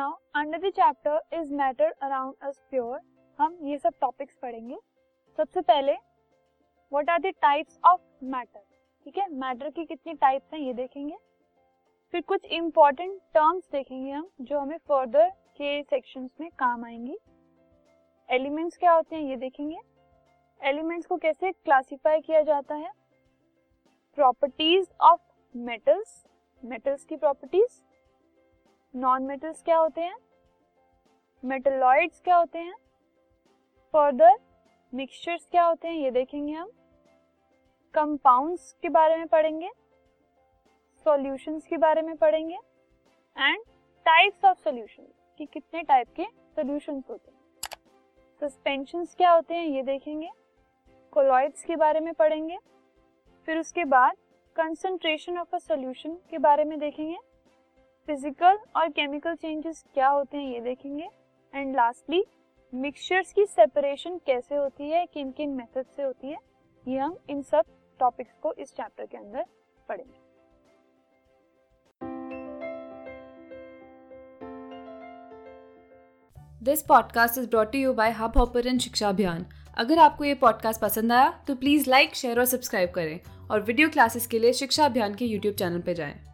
Now under the chapter is matter around us pure हम ये सब टॉपिक्स पढ़ेंगे। सबसे पहले what are the types of matter ठीक है? मैटर की कितनी टाइप्स हैं, ये देखेंगे। फिर कुछ इंपॉर्टेंट टर्म्स देखेंगे हम, जो हमें फर्दर के सेक्शंस में काम आएँगी। एलिमेंट्स क्या होते हैं, ये देखेंगे। एलिमेंट्स को कैसे क्लासिफाई किया जाता है? प्रॉपर्टीज़ ऑफ़ मेटल्स मेटल्स की प्रॉपर्टीज़ नॉन मेटल्स क्या होते हैं? मेटलॉइड्स क्या होते हैं? फर्दर मिक्सचर्स क्या होते हैं? ये देखेंगे हम। कंपाउंड्स के बारे में पढ़ेंगे। सॉल्यूशंस के बारे में पढ़ेंगे। एंड टाइप्स ऑफ़ सॉल्यूशन कि कितने टाइप के सॉल्यूशंस होते हैं। सस्पेंशंस क्या होते हैं? ये देखेंगे। कोलॉइड्स के बारे में पढ़ेंगे। फिर उसके बाद कंसंट्रेशन ऑफ़ अ सॉल्यूशन के बारे में देखेंगे। फ़िज़िकल और केमिकल चेंजेस क्या होते हैं ये देखेंगे? एंड लास्टली मिक्सचर्स की सेपरेशन कैसे होती है? किन किन मेथड से होती है? ये हम इन सब टॉपिक्स को इस चैप्टर के अंदर पढ़ेंगे। This podcast is brought you by hub hopper शिक्षा अभियान अगर आपको ये पॉडकास्ट पसंद आया तो प्लीज़ लाइक शेयर और सब्सक्राइब करें और वीडियो क्लासेस के लिए शिक्षा अभियान के यूट्यूब चैनल पर जाएँ।